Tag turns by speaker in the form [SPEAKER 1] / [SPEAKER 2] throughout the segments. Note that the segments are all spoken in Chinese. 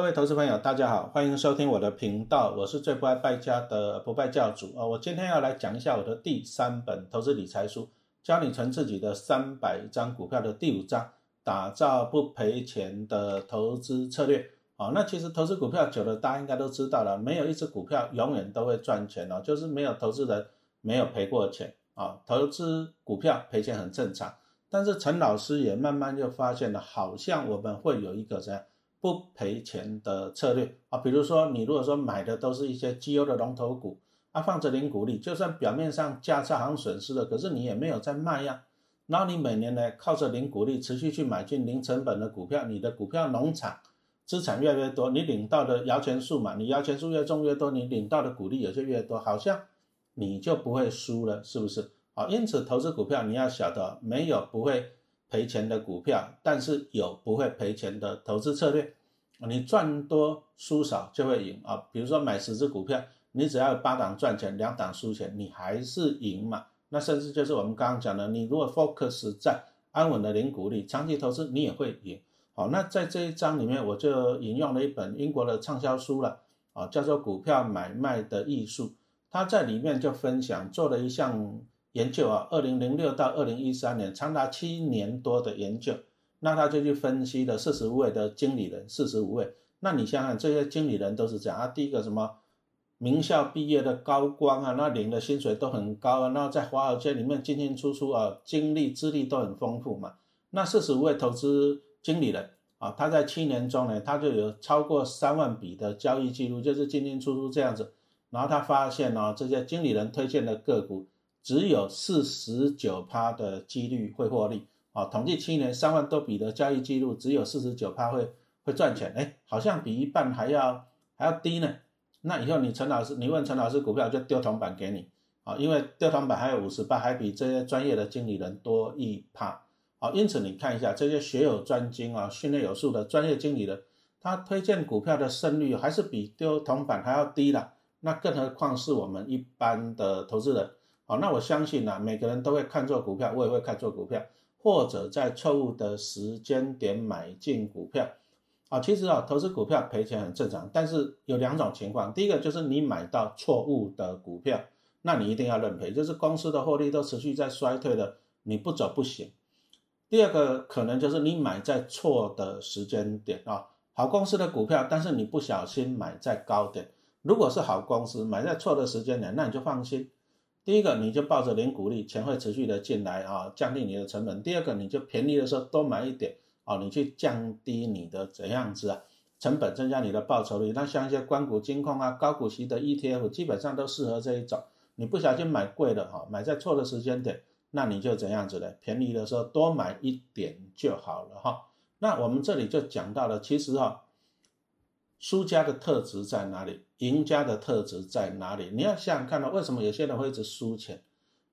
[SPEAKER 1] 各位投资朋友，大家好，欢迎收听我的频道，我是最不爱败家的不败教主啊！我今天要来讲一下我的第三本投资理财书，教你存自己的三百张股票的第五章，打造不赔钱的投资策略啊！那其实投资股票久了，大家应该都知道了，没有一只股票永远都会赚钱哦，就是没有投资人没有赔过钱啊！投资股票赔钱很正常，但是陈老师也慢慢就发现了，好像我们会有一个这样。不赔钱的策略啊，比如说你如果说买的都是一些绩优的龙头股，啊放着零股利，就算表面上价差好像损失了，可是你也没有在卖呀。然后你每年呢靠着零股利持续去买进零成本的股票，你的股票农场资产越来越多，你领到的摇钱树嘛，你摇钱树越重越多，你领到的股利也就越多，好像你就不会输了，是不是？好，因此投资股票你要晓得，没有不会。赔钱的股票，但是有不会赔钱的投资策略，你赚多输少就会赢啊。比如说买十只股票，你只要八档赚钱，两档输钱，你还是赢嘛。那甚至就是我们刚刚讲的，你如果 focus 在安稳的零股利，长期投资你也会赢。好，那在这一章里面，我就引用了一本英国的畅销书了啊，叫做《股票买卖的艺术》，他在里面就分享做了一项。研究啊，二零零六到二零一三年，长达七年多的研究，那他就去分析了四十五位的经理人，四十五位。那你想想，这些经理人都是这样啊，第一个什么名校毕业的高官啊，那领的薪水都很高啊，那在华尔街里面进进出出啊，经历资历都很丰富嘛。那四十五位投资经理人啊，他在七年中呢，他就有超过三万笔的交易记录，就是进进出出这样子。然后他发现呢，这些经理人推荐的个股。只有四十九趴的几率会获利啊！统计七年三万多笔的交易记录，只有四十九趴会会赚钱，哎，好像比一半还要还要低呢。那以后你陈老师，你问陈老师股票就丢铜板给你啊，因为丢铜板还有五十趴，还比这些专业的经理人多一趴啊。因此你看一下这些学有专精啊、训练有素的专业经理人，他推荐股票的胜率还是比丢铜板还要低的。那更何况是我们一般的投资人。好，那我相信呢，每个人都会看错股票，我也会看错股票，或者在错误的时间点买进股票。啊，其实啊，投资股票赔钱很正常，但是有两种情况，第一个就是你买到错误的股票，那你一定要认赔，就是公司的获利都持续在衰退的，你不走不行。第二个可能就是你买在错的时间点啊，好公司的股票，但是你不小心买在高点，如果是好公司买在错的时间点，那你就放心。第一个，你就抱着零股利，钱会持续的进来啊，降低你的成本。第二个，你就便宜的时候多买一点啊，你去降低你的怎样子啊，成本增加你的报酬率。那像一些关股金控啊、高股息的 ETF，基本上都适合这一种。你不小心买贵了哈，买在错的时间点，那你就怎样子呢？便宜的时候多买一点就好了哈。那我们这里就讲到了，其实哈。输家的特质在哪里？赢家的特质在哪里？你要想想看到为什么有些人会一直输钱？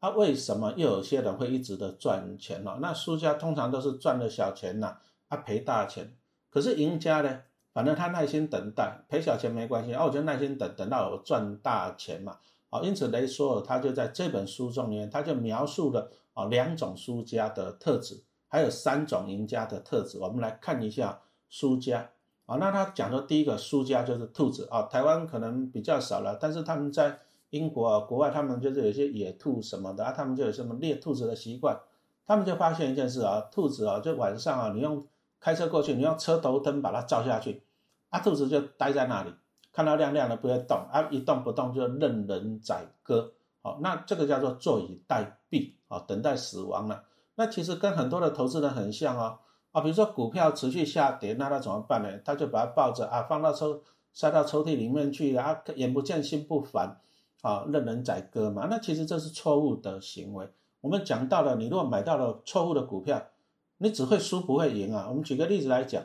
[SPEAKER 1] 啊，为什么又有些人会一直的赚钱呢？那输家通常都是赚了小钱呐，啊赔大钱。可是赢家呢？反正他耐心等待，赔小钱没关系，啊，我就耐心等，等到我赚大钱嘛。啊，因此雷索尔他就在这本书中面，他就描述了啊两种输家的特质，还有三种赢家的特质。我们来看一下输家。啊，那他讲说第一个输家就是兔子啊，台湾可能比较少了，但是他们在英国啊、国外，他们就是有些野兔什么的啊，他们就有什么猎兔子的习惯，他们就发现一件事啊，兔子啊，就晚上啊，你用开车过去，你用车头灯把它照下去，啊，兔子就待在那里，看到亮亮的不会动，啊，一动不动就任人宰割，好，那这个叫做坐以待毙啊，等待死亡了。那其实跟很多的投资人很像哦。啊，比如说股票持续下跌，那他怎么办呢？他就把它抱着啊，放到抽塞到抽屉里面去啊，眼不见心不烦，啊，任人宰割嘛。那其实这是错误的行为。我们讲到了，你如果买到了错误的股票，你只会输不会赢啊。我们举个例子来讲，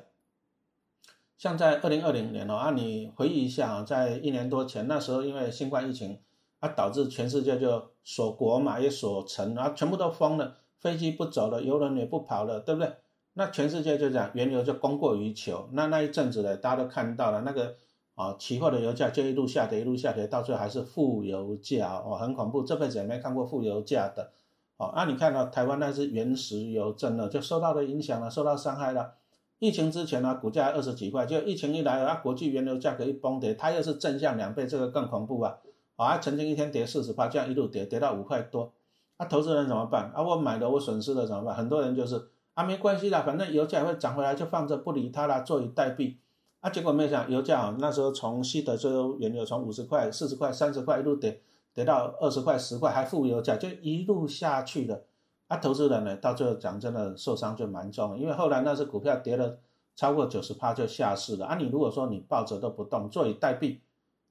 [SPEAKER 1] 像在二零二零年哦，啊，你回忆一下啊，在一年多前那时候，因为新冠疫情啊，导致全世界就锁国嘛，也锁城啊，全部都封了，飞机不走了，游轮也不跑了，对不对？那全世界就这样原油就供过于求，那那一阵子呢，大家都看到了那个啊，期货的油价就一路下跌，一路下跌，到最后还是负油价哦，很恐怖，这辈子也没看过负油价的哦。那你看到台湾那是原石油，真的就受到了影响了，受到伤害了。疫情之前呢，股价二十几块，就疫情一来，啊，国际原油价格一崩跌，它又是正向两倍，这个更恐怖啊！啊，曾经一天跌四十八，这样一路跌，跌到五块多，那投资人怎么办？啊，我买了，我损失了怎么办？很多人就是啊，没关系啦，反正油价会涨回来，就放着不理它啦，坐以待毙。啊，结果没想油价啊，那时候从西德州原油从五十块、四十块、三十块一路跌，跌到二十块、十块，还负油价，就一路下去了。啊，投资人呢，到最后讲真的受伤就蛮重，因为后来那只股票跌了超过九十趴就下市了。啊，你如果说你抱着都不动，坐以待毙，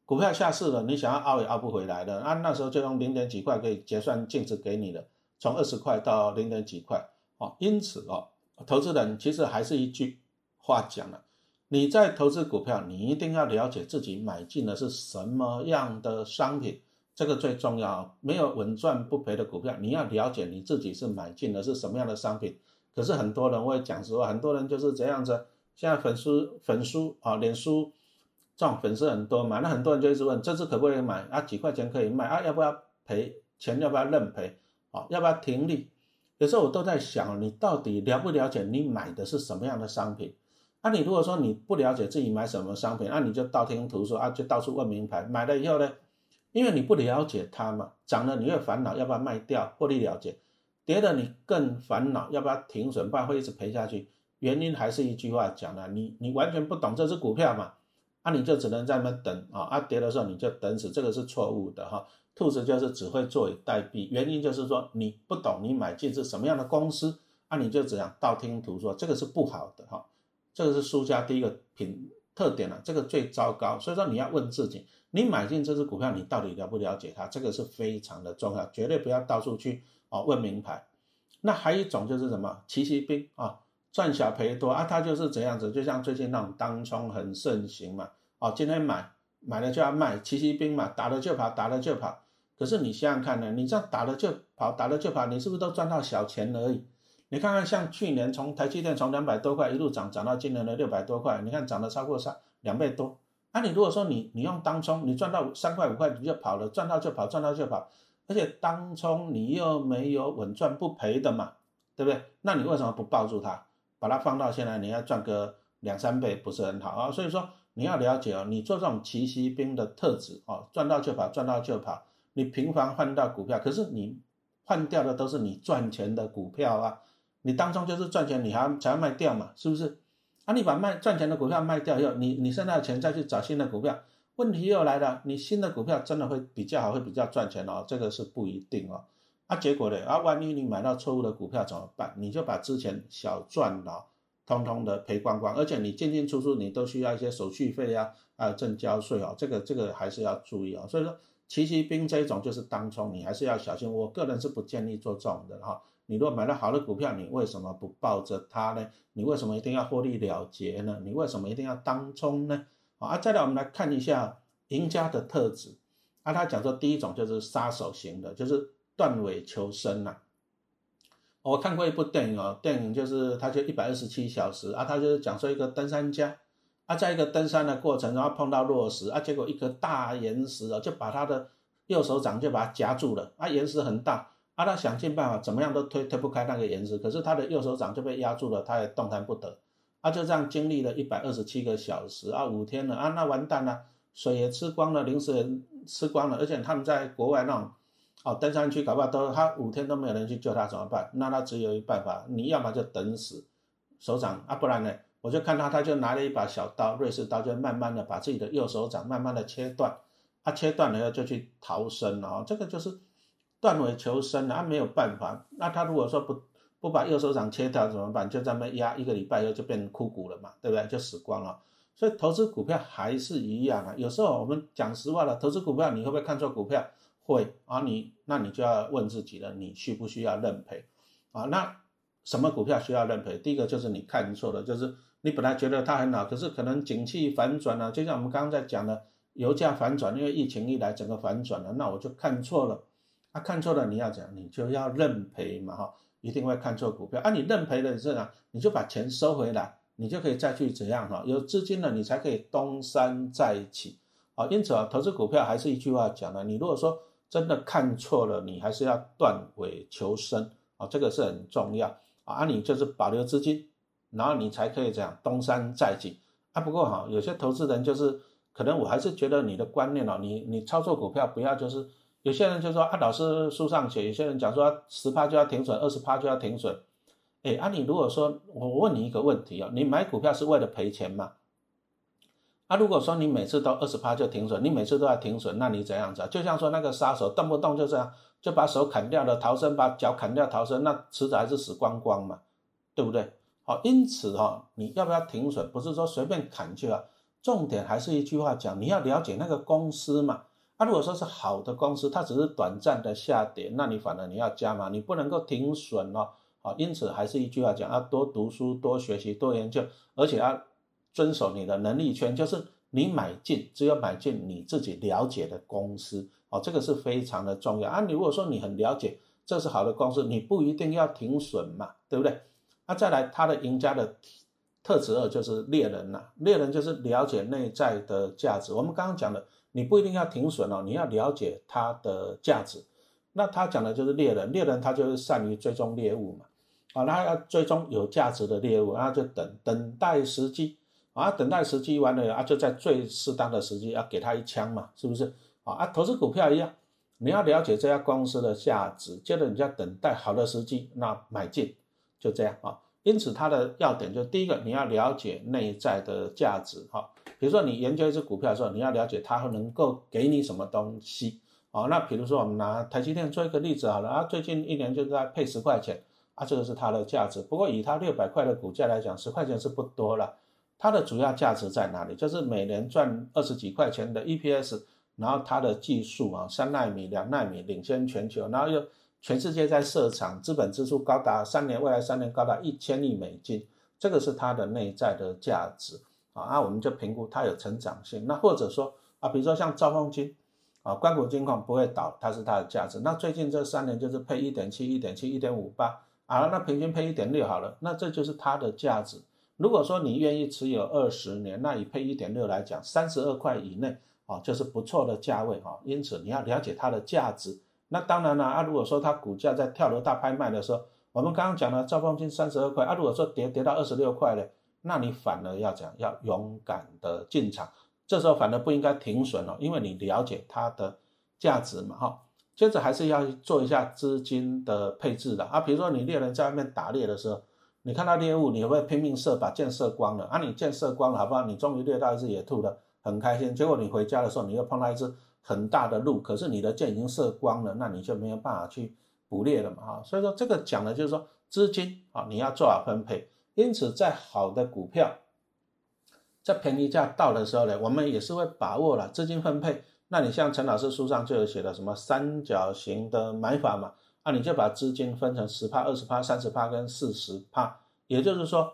[SPEAKER 1] 股票下市了，你想要凹也凹不回来的。啊，那时候就用零点几块可以结算净值给你了，从二十块到零点几块。哦，因此哦，投资人其实还是一句话讲了，你在投资股票，你一定要了解自己买进的是什么样的商品。这个最重要，没有稳赚不赔的股票，你要了解你自己是买进的是什么样的商品。可是很多人会讲实话，很多人就是这样子。现在粉丝粉丝啊，脸书这种粉丝很多嘛，那很多人就一直问，这次可不可以买啊？几块钱可以卖啊？要不要赔钱？要不要认赔？啊？要不要停利？有时候我都在想，你到底了不了解你买的是什么样的商品？啊，你如果说你不了解自己买什么商品，那你就道听途说啊，就到处问名牌，买了以后呢？因为你不了解它嘛，涨了你会烦恼要不要卖掉获利了结，跌了你更烦恼要不要停损，不然会一直赔下去。原因还是一句话讲了，你你完全不懂这只股票嘛，啊你就只能在那等啊，啊跌的时候你就等死，这个是错误的哈。兔子就是只会坐以待毙，原因就是说你不懂你买进是什么样的公司，啊你就只样道听途说，这个是不好的哈，这个是输家第一个品特点了，这个最糟糕。所以说你要问自己。你买进这只股票，你到底了不了解它？这个是非常的重要，绝对不要到处去哦问名牌。那还有一种就是什么奇袭兵啊，赚小赔多啊，它就是这样子，就像最近那种当冲很盛行嘛。哦，今天买买了就要卖，奇袭兵嘛，打了就跑，打了就跑。可是你想想看呢，你这样打了就跑，打了就跑，你是不是都赚到小钱而已？你看看像去年从台积电从两百多块一路涨涨到今年的六百多块，你看涨了超过三两倍多。那你如果说你你用当冲，你赚到三块五块你就跑了，赚到就跑，赚到就跑，而且当冲你又没有稳赚不赔的嘛，对不对？那你为什么不抱住它，把它放到现在你要赚个两三倍不是很好啊？所以说你要了解哦，你做这种奇袭兵的特质哦，赚到就跑，赚到就跑，你频繁换到股票，可是你换掉的都是你赚钱的股票啊，你当中就是赚钱，你还才要卖掉嘛，是不是？啊，你把卖赚钱的股票卖掉以后，你你剩下的钱再去找新的股票，问题又来了，你新的股票真的会比较好，会比较赚钱哦？这个是不一定哦。啊，结果呢？啊，万一你买到错误的股票怎么办？你就把之前小赚的通通的赔光光，而且你进进出出你都需要一些手续费啊，还有证交税哦，这个这个还是要注意哦。所以说，奇袭兵这一种就是当冲，你还是要小心。我个人是不建议做这种的哈。你如果买了好的股票，你为什么不抱着它呢？你为什么一定要获利了结呢？你为什么一定要当冲呢？啊，再来我们来看一下赢家的特质。啊，他讲说第一种就是杀手型的，就是断尾求生呐。我看过一部电影哦，电影就是他就一百二十七小时啊，他就是讲说一个登山家啊，在一个登山的过程，然后碰到落石啊，结果一颗大岩石啊，就把他的右手掌就把它夹住了啊，岩石很大。啊，他想尽办法，怎么样都推推不开那个岩石，可是他的右手掌就被压住了，他也动弹不得。啊，就这样经历了一百二十七个小时啊，五天了啊，那完蛋了，水也吃光了，零食也吃光了，而且他们在国外那种哦登山区，搞不好都他五天都没有人去救他，怎么办？那他只有一办法，你要么就等死，手掌啊，不然呢，我就看他，他就拿了一把小刀，瑞士刀，就慢慢的把自己的右手掌慢慢的切断，他切断了以后就去逃生了啊，这个就是。断尾求生啊，没有办法。那他如果说不不把右手掌切掉怎么办？就这么压一个礼拜以后就变成枯骨了嘛，对不对？就死光了。所以投资股票还是一样啊。有时候我们讲实话了，投资股票你会不会看错股票？会啊。你那你就要问自己了，你需不需要认赔啊？那什么股票需要认赔？第一个就是你看错了，就是你本来觉得它很好，可是可能景气反转了，就像我们刚刚在讲的，油价反转，因为疫情一来整个反转了，那我就看错了。啊，看错了你要讲，你就要认赔嘛，哈，一定会看错股票啊。你认赔了是啊，你就把钱收回来，你就可以再去怎样哈？有资金了，你才可以东山再起啊。因此啊，投资股票还是一句话讲的，你如果说真的看错了，你还是要断尾求生啊，这个是很重要啊。你就是保留资金然后你才可以这样东山再起啊。不过哈，有些投资人就是可能我还是觉得你的观念哦，你你操作股票不要就是有些人就说啊，老师书上写，有些人讲说十趴就要停损，二十趴就要停损。哎，啊你如果说我问你一个问题哦，你买股票是为了赔钱吗？啊，如果说你每次都二十趴就停损，你每次都要停损，那你怎样子啊？就像说那个杀手动不动就这样就把手砍掉了逃生，把脚砍掉逃生，那迟早还是死光光嘛，对不对？好，因此哈，你要不要停损？不是说随便砍去啊，重点还是一句话讲，你要了解那个公司嘛。啊，如果说是好的公司，它只是短暂的下跌，那你反而你要加嘛，你不能够停损哦。好，因此还是一句话讲，要多读书、多学习、多研究，而且要。遵守你的能力圈，就是你买进，只有买进你自己了解的公司哦，这个是非常的重要啊。你如果说你很了解这是好的公司，你不一定要停损嘛，对不对？那再来，他的赢家的特质二就是猎人呐，猎人就是了解内在的价值。我们刚刚讲的，你不一定要停损哦，你要了解它的价值。那他讲的就是猎人，猎人他就是善于追踪猎物嘛，啊，他要追踪有价值的猎物，然后就等等待时机。啊，等待时机完了啊，就在最适当的时机要给他一枪嘛，是不是？啊啊，投资股票一样，你要了解这家公司的价值，接着你要等待好的时机，那买进，就这样啊。因此它的要点就第一个，你要了解内在的价值哈。比如说你研究一只股票的时候，你要了解它能够给你什么东西啊。那比如说我们拿台积电做一个例子好了啊，最近一年就在配十块钱啊，这个是它的价值。不过以它六百块的股价来讲，十块钱是不多了。它的主要价值在哪里？就是每年赚二十几块钱的 EPS，然后它的技术啊，三纳米、两纳米领先全球，然后又全世界在设厂，资本支出高达三年，未来三年高达一千亿美金，这个是它的内在的价值啊。那我们就评估它有成长性。那或者说啊，比如说像兆丰金啊，关谷金矿不会倒，它是它的价值。那最近这三年就是配一点七、一点七、一点五八啊，那平均配一点六好了，那这就是它的价值。如果说你愿意持有二十年，那以配一点六来讲，三十二块以内啊，就是不错的价位啊。因此你要了解它的价值。那当然了啊，如果说它股价在跳楼大拍卖的时候，我们刚刚讲了兆丰金三十二块啊，如果说跌跌到二十六块了，那你反而要讲要勇敢的进场，这时候反而不应该停损了，因为你了解它的价值嘛哈。接着还是要做一下资金的配置的啊，比如说你猎人在外面打猎的时候。你看到猎物，你会会拼命射，把箭射光了？啊，你箭射光了，好不好？你终于猎到一只野兔了，很开心。结果你回家的时候，你又碰到一只很大的鹿，可是你的箭已经射光了，那你就没有办法去捕猎了嘛，哈。所以说这个讲的就是说资金啊，你要做好分配。因此，在好的股票在便宜价到的时候呢，我们也是会把握了资金分配。那你像陈老师书上就有写的什么三角形的买法嘛？那你就把资金分成十趴、二十趴、三十趴跟四十趴，也就是说，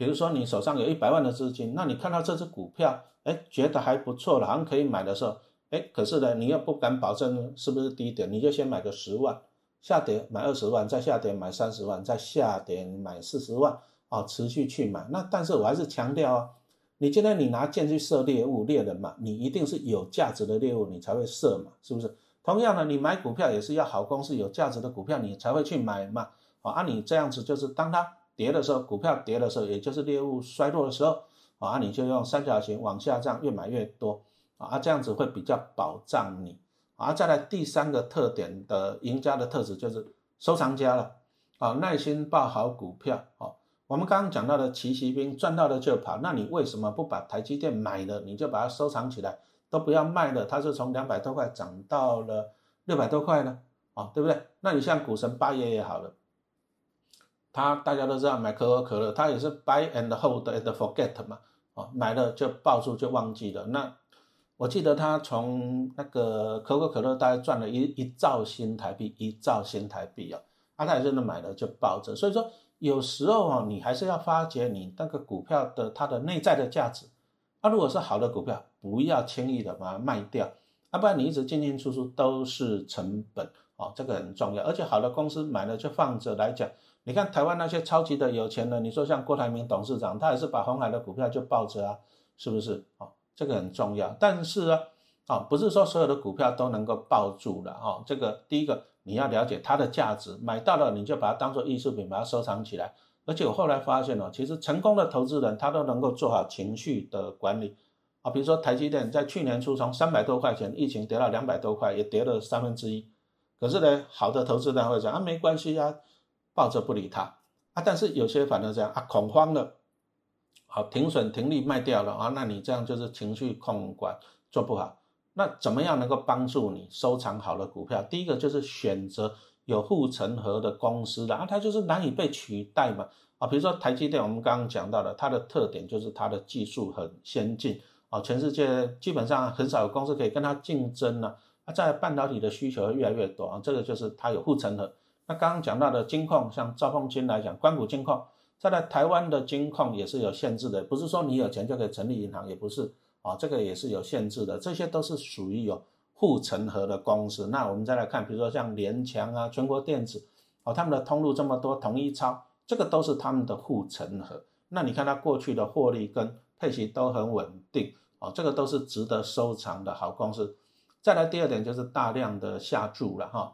[SPEAKER 1] 比如说你手上有一百万的资金，那你看到这只股票，哎，觉得还不错了，好像可以买的时候，哎，可是呢，你又不敢保证是不是低点，你就先买个十万，下跌买二十万，再下跌买三十万，再下跌买四十万，啊，持续去买。那但是我还是强调啊，你今天你拿箭去射猎物猎人嘛，你一定是有价值的猎物，你才会射嘛，是不是？同样的，你买股票也是要好公司、有价值的股票，你才会去买嘛。啊，你这样子就是当它跌的时候，股票跌的时候，也就是猎物衰落的时候，啊，你就用三角形往下降，越买越多，啊，这样子会比较保障你。啊，再来第三个特点的赢家的特质就是收藏家了，啊，耐心抱好股票。哦，我们刚刚讲到的奇袭兵赚到了就跑，那你为什么不把台积电买了，你就把它收藏起来？都不要卖了，它是从两百多块涨到了六百多块呢，啊，对不对？那你像股神八爷也好了，他大家都知道买可口可乐，他也是 buy and hold and forget 嘛，哦，买了就抱住就忘记了。那我记得他从那个可口可乐大概赚了一一兆新台币，一兆新台币啊，啊，他也真的买了就抱着。所以说有时候啊，你还是要发掘你那个股票的它的内在的价值。啊，如果是好的股票，不要轻易的把它卖掉，要不然你一直进进出出都是成本哦，这个很重要。而且好的公司买了就放着来讲，你看台湾那些超级的有钱人，你说像郭台铭董事长，他也是把红海的股票就抱着啊，是不是？哦，这个很重要。但是啊，哦，不是说所有的股票都能够抱住的哦。这个第一个你要了解它的价值，买到了你就把它当做艺术品，把它收藏起来。而且我后来发现哦，其实成功的投资人他都能够做好情绪的管理啊。比如说台积电在去年初从三百多块钱，疫情跌到两百多块，也跌了三分之一。可是呢，好的投资人会讲啊，没关系啊，抱着不理他啊。但是有些反而这样啊，恐慌了，好停损停利卖掉了啊，那你这样就是情绪控管做不好。那怎么样能够帮助你收藏好的股票？第一个就是选择有护城河的公司的啊，它就是难以被取代嘛啊。比如说台积电，我们刚刚讲到的，它的特点就是它的技术很先进啊，全世界基本上很少有公司可以跟它竞争呢。啊在半导体的需求越来越多啊，这个就是它有护城河。那刚刚讲到的金矿，像兆丰金来讲，关谷金矿，在台湾的金矿也是有限制的，不是说你有钱就可以成立银行，也不是啊，这个也是有限制的。这些都是属于有护城河的公司。那我们再来看，比如说像联强啊、全国电子，哦，他们的通路这么多，统一超，这个都是他们的护城河。那你看它过去的获利跟配息都很稳定，哦，这个都是值得收藏的好公司。再来第二点就是大量的下注了哈，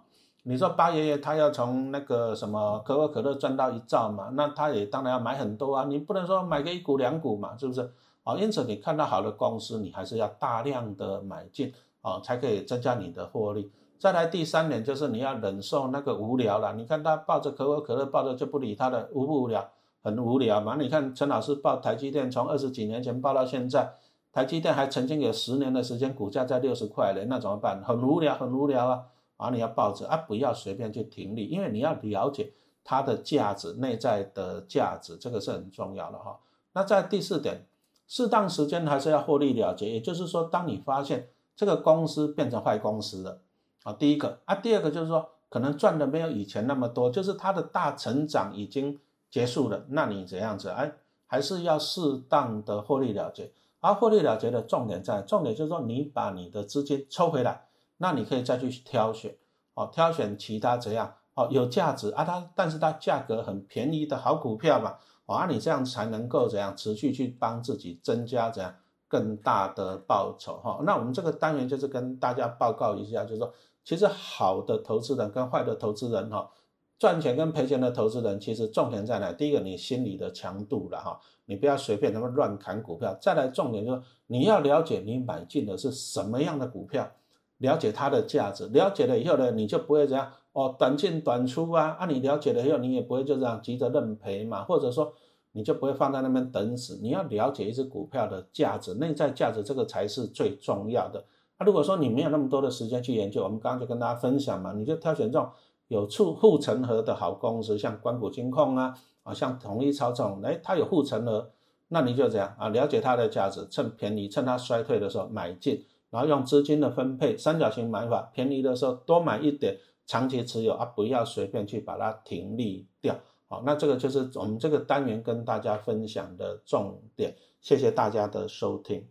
[SPEAKER 1] 你说八爷爷他要从那个什么可口可乐赚到一兆嘛，那他也当然要买很多啊，你不能说买个一股两股嘛，是不是？啊，因此你看到好的公司，你还是要大量的买进啊，才可以增加你的获利。再来第三点就是你要忍受那个无聊了，你看他抱着可口可乐抱着就不理他的，无不无聊？很无聊嘛。你看陈老师抱台积电从二十几年前抱到现在。台积电还曾经有十年的时间，股价在六十块嘞，那怎么办？很无聊，很无聊啊！啊，你要抱着啊，不要随便去停利，因为你要了解它的价值，内在的价值，这个是很重要的哈。那在第四点，适当时间还是要获利了结，也就是说，当你发现这个公司变成坏公司了啊，第一个啊，第二个就是说，可能赚的没有以前那么多，就是它的大成长已经结束了，那你怎样子？哎，还是要适当的获利了结。而获利了结的重点在，重点就是说，你把你的资金抽回来，那你可以再去挑选，哦，挑选其他怎样，哦，有价值啊，它但是它价格很便宜的好股票嘛，哦，啊，你这样才能够怎样持续去帮自己增加怎样更大的报酬哈。那我们这个单元就是跟大家报告一下，就是说，其实好的投资人跟坏的投资人哈。赚钱跟赔钱的投资人，其实重点在哪？第一个，你心理的强度了哈，你不要随便那么乱砍股票。再来，重点就是你要了解你买进的是什么样的股票，了解它的价值。了解了以后呢，你就不会这样哦，短进短出啊。啊，你了解了以后，你也不会就这样急着认赔嘛，或者说你就不会放在那边等死。你要了解一只股票的价值，内在价值这个才是最重要的。那如果说你没有那么多的时间去研究，我们刚刚就跟大家分享嘛，你就挑选这种。有处护城河的好公司，像关谷金控啊，啊，像统一超这种，哎，它有护城河，那你就这样啊，了解它的价值，趁便宜，趁它衰退的时候买进，然后用资金的分配，三角形买法，便宜的时候多买一点，长期持有啊，不要随便去把它停利掉。好，那这个就是我们这个单元跟大家分享的重点，谢谢大家的收听。